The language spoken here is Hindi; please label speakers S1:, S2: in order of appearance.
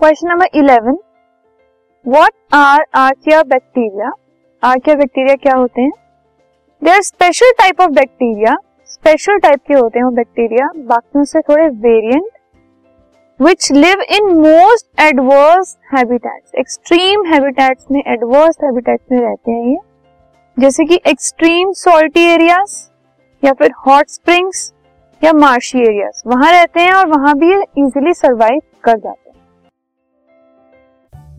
S1: Question number eleven what are archaea bacteria archaea bacteria क्या होते हैं? They are special type of bacteria special type के होते हैं वो बैक्टीरिया बाकियों से थोड़े variant which live in most adverse habitats extreme habitats में एडवर्स हैबिटेट्स में रहते हैं ये. जैसे कि एक्सट्रीम सॉल्टी एरियाज़ या फिर हॉट स्प्रिंग्स या मार्शी एरियाज़ वहाँ रहते हैं और वहाँ भी ये इजिली सरवाइव कर जाते हैं।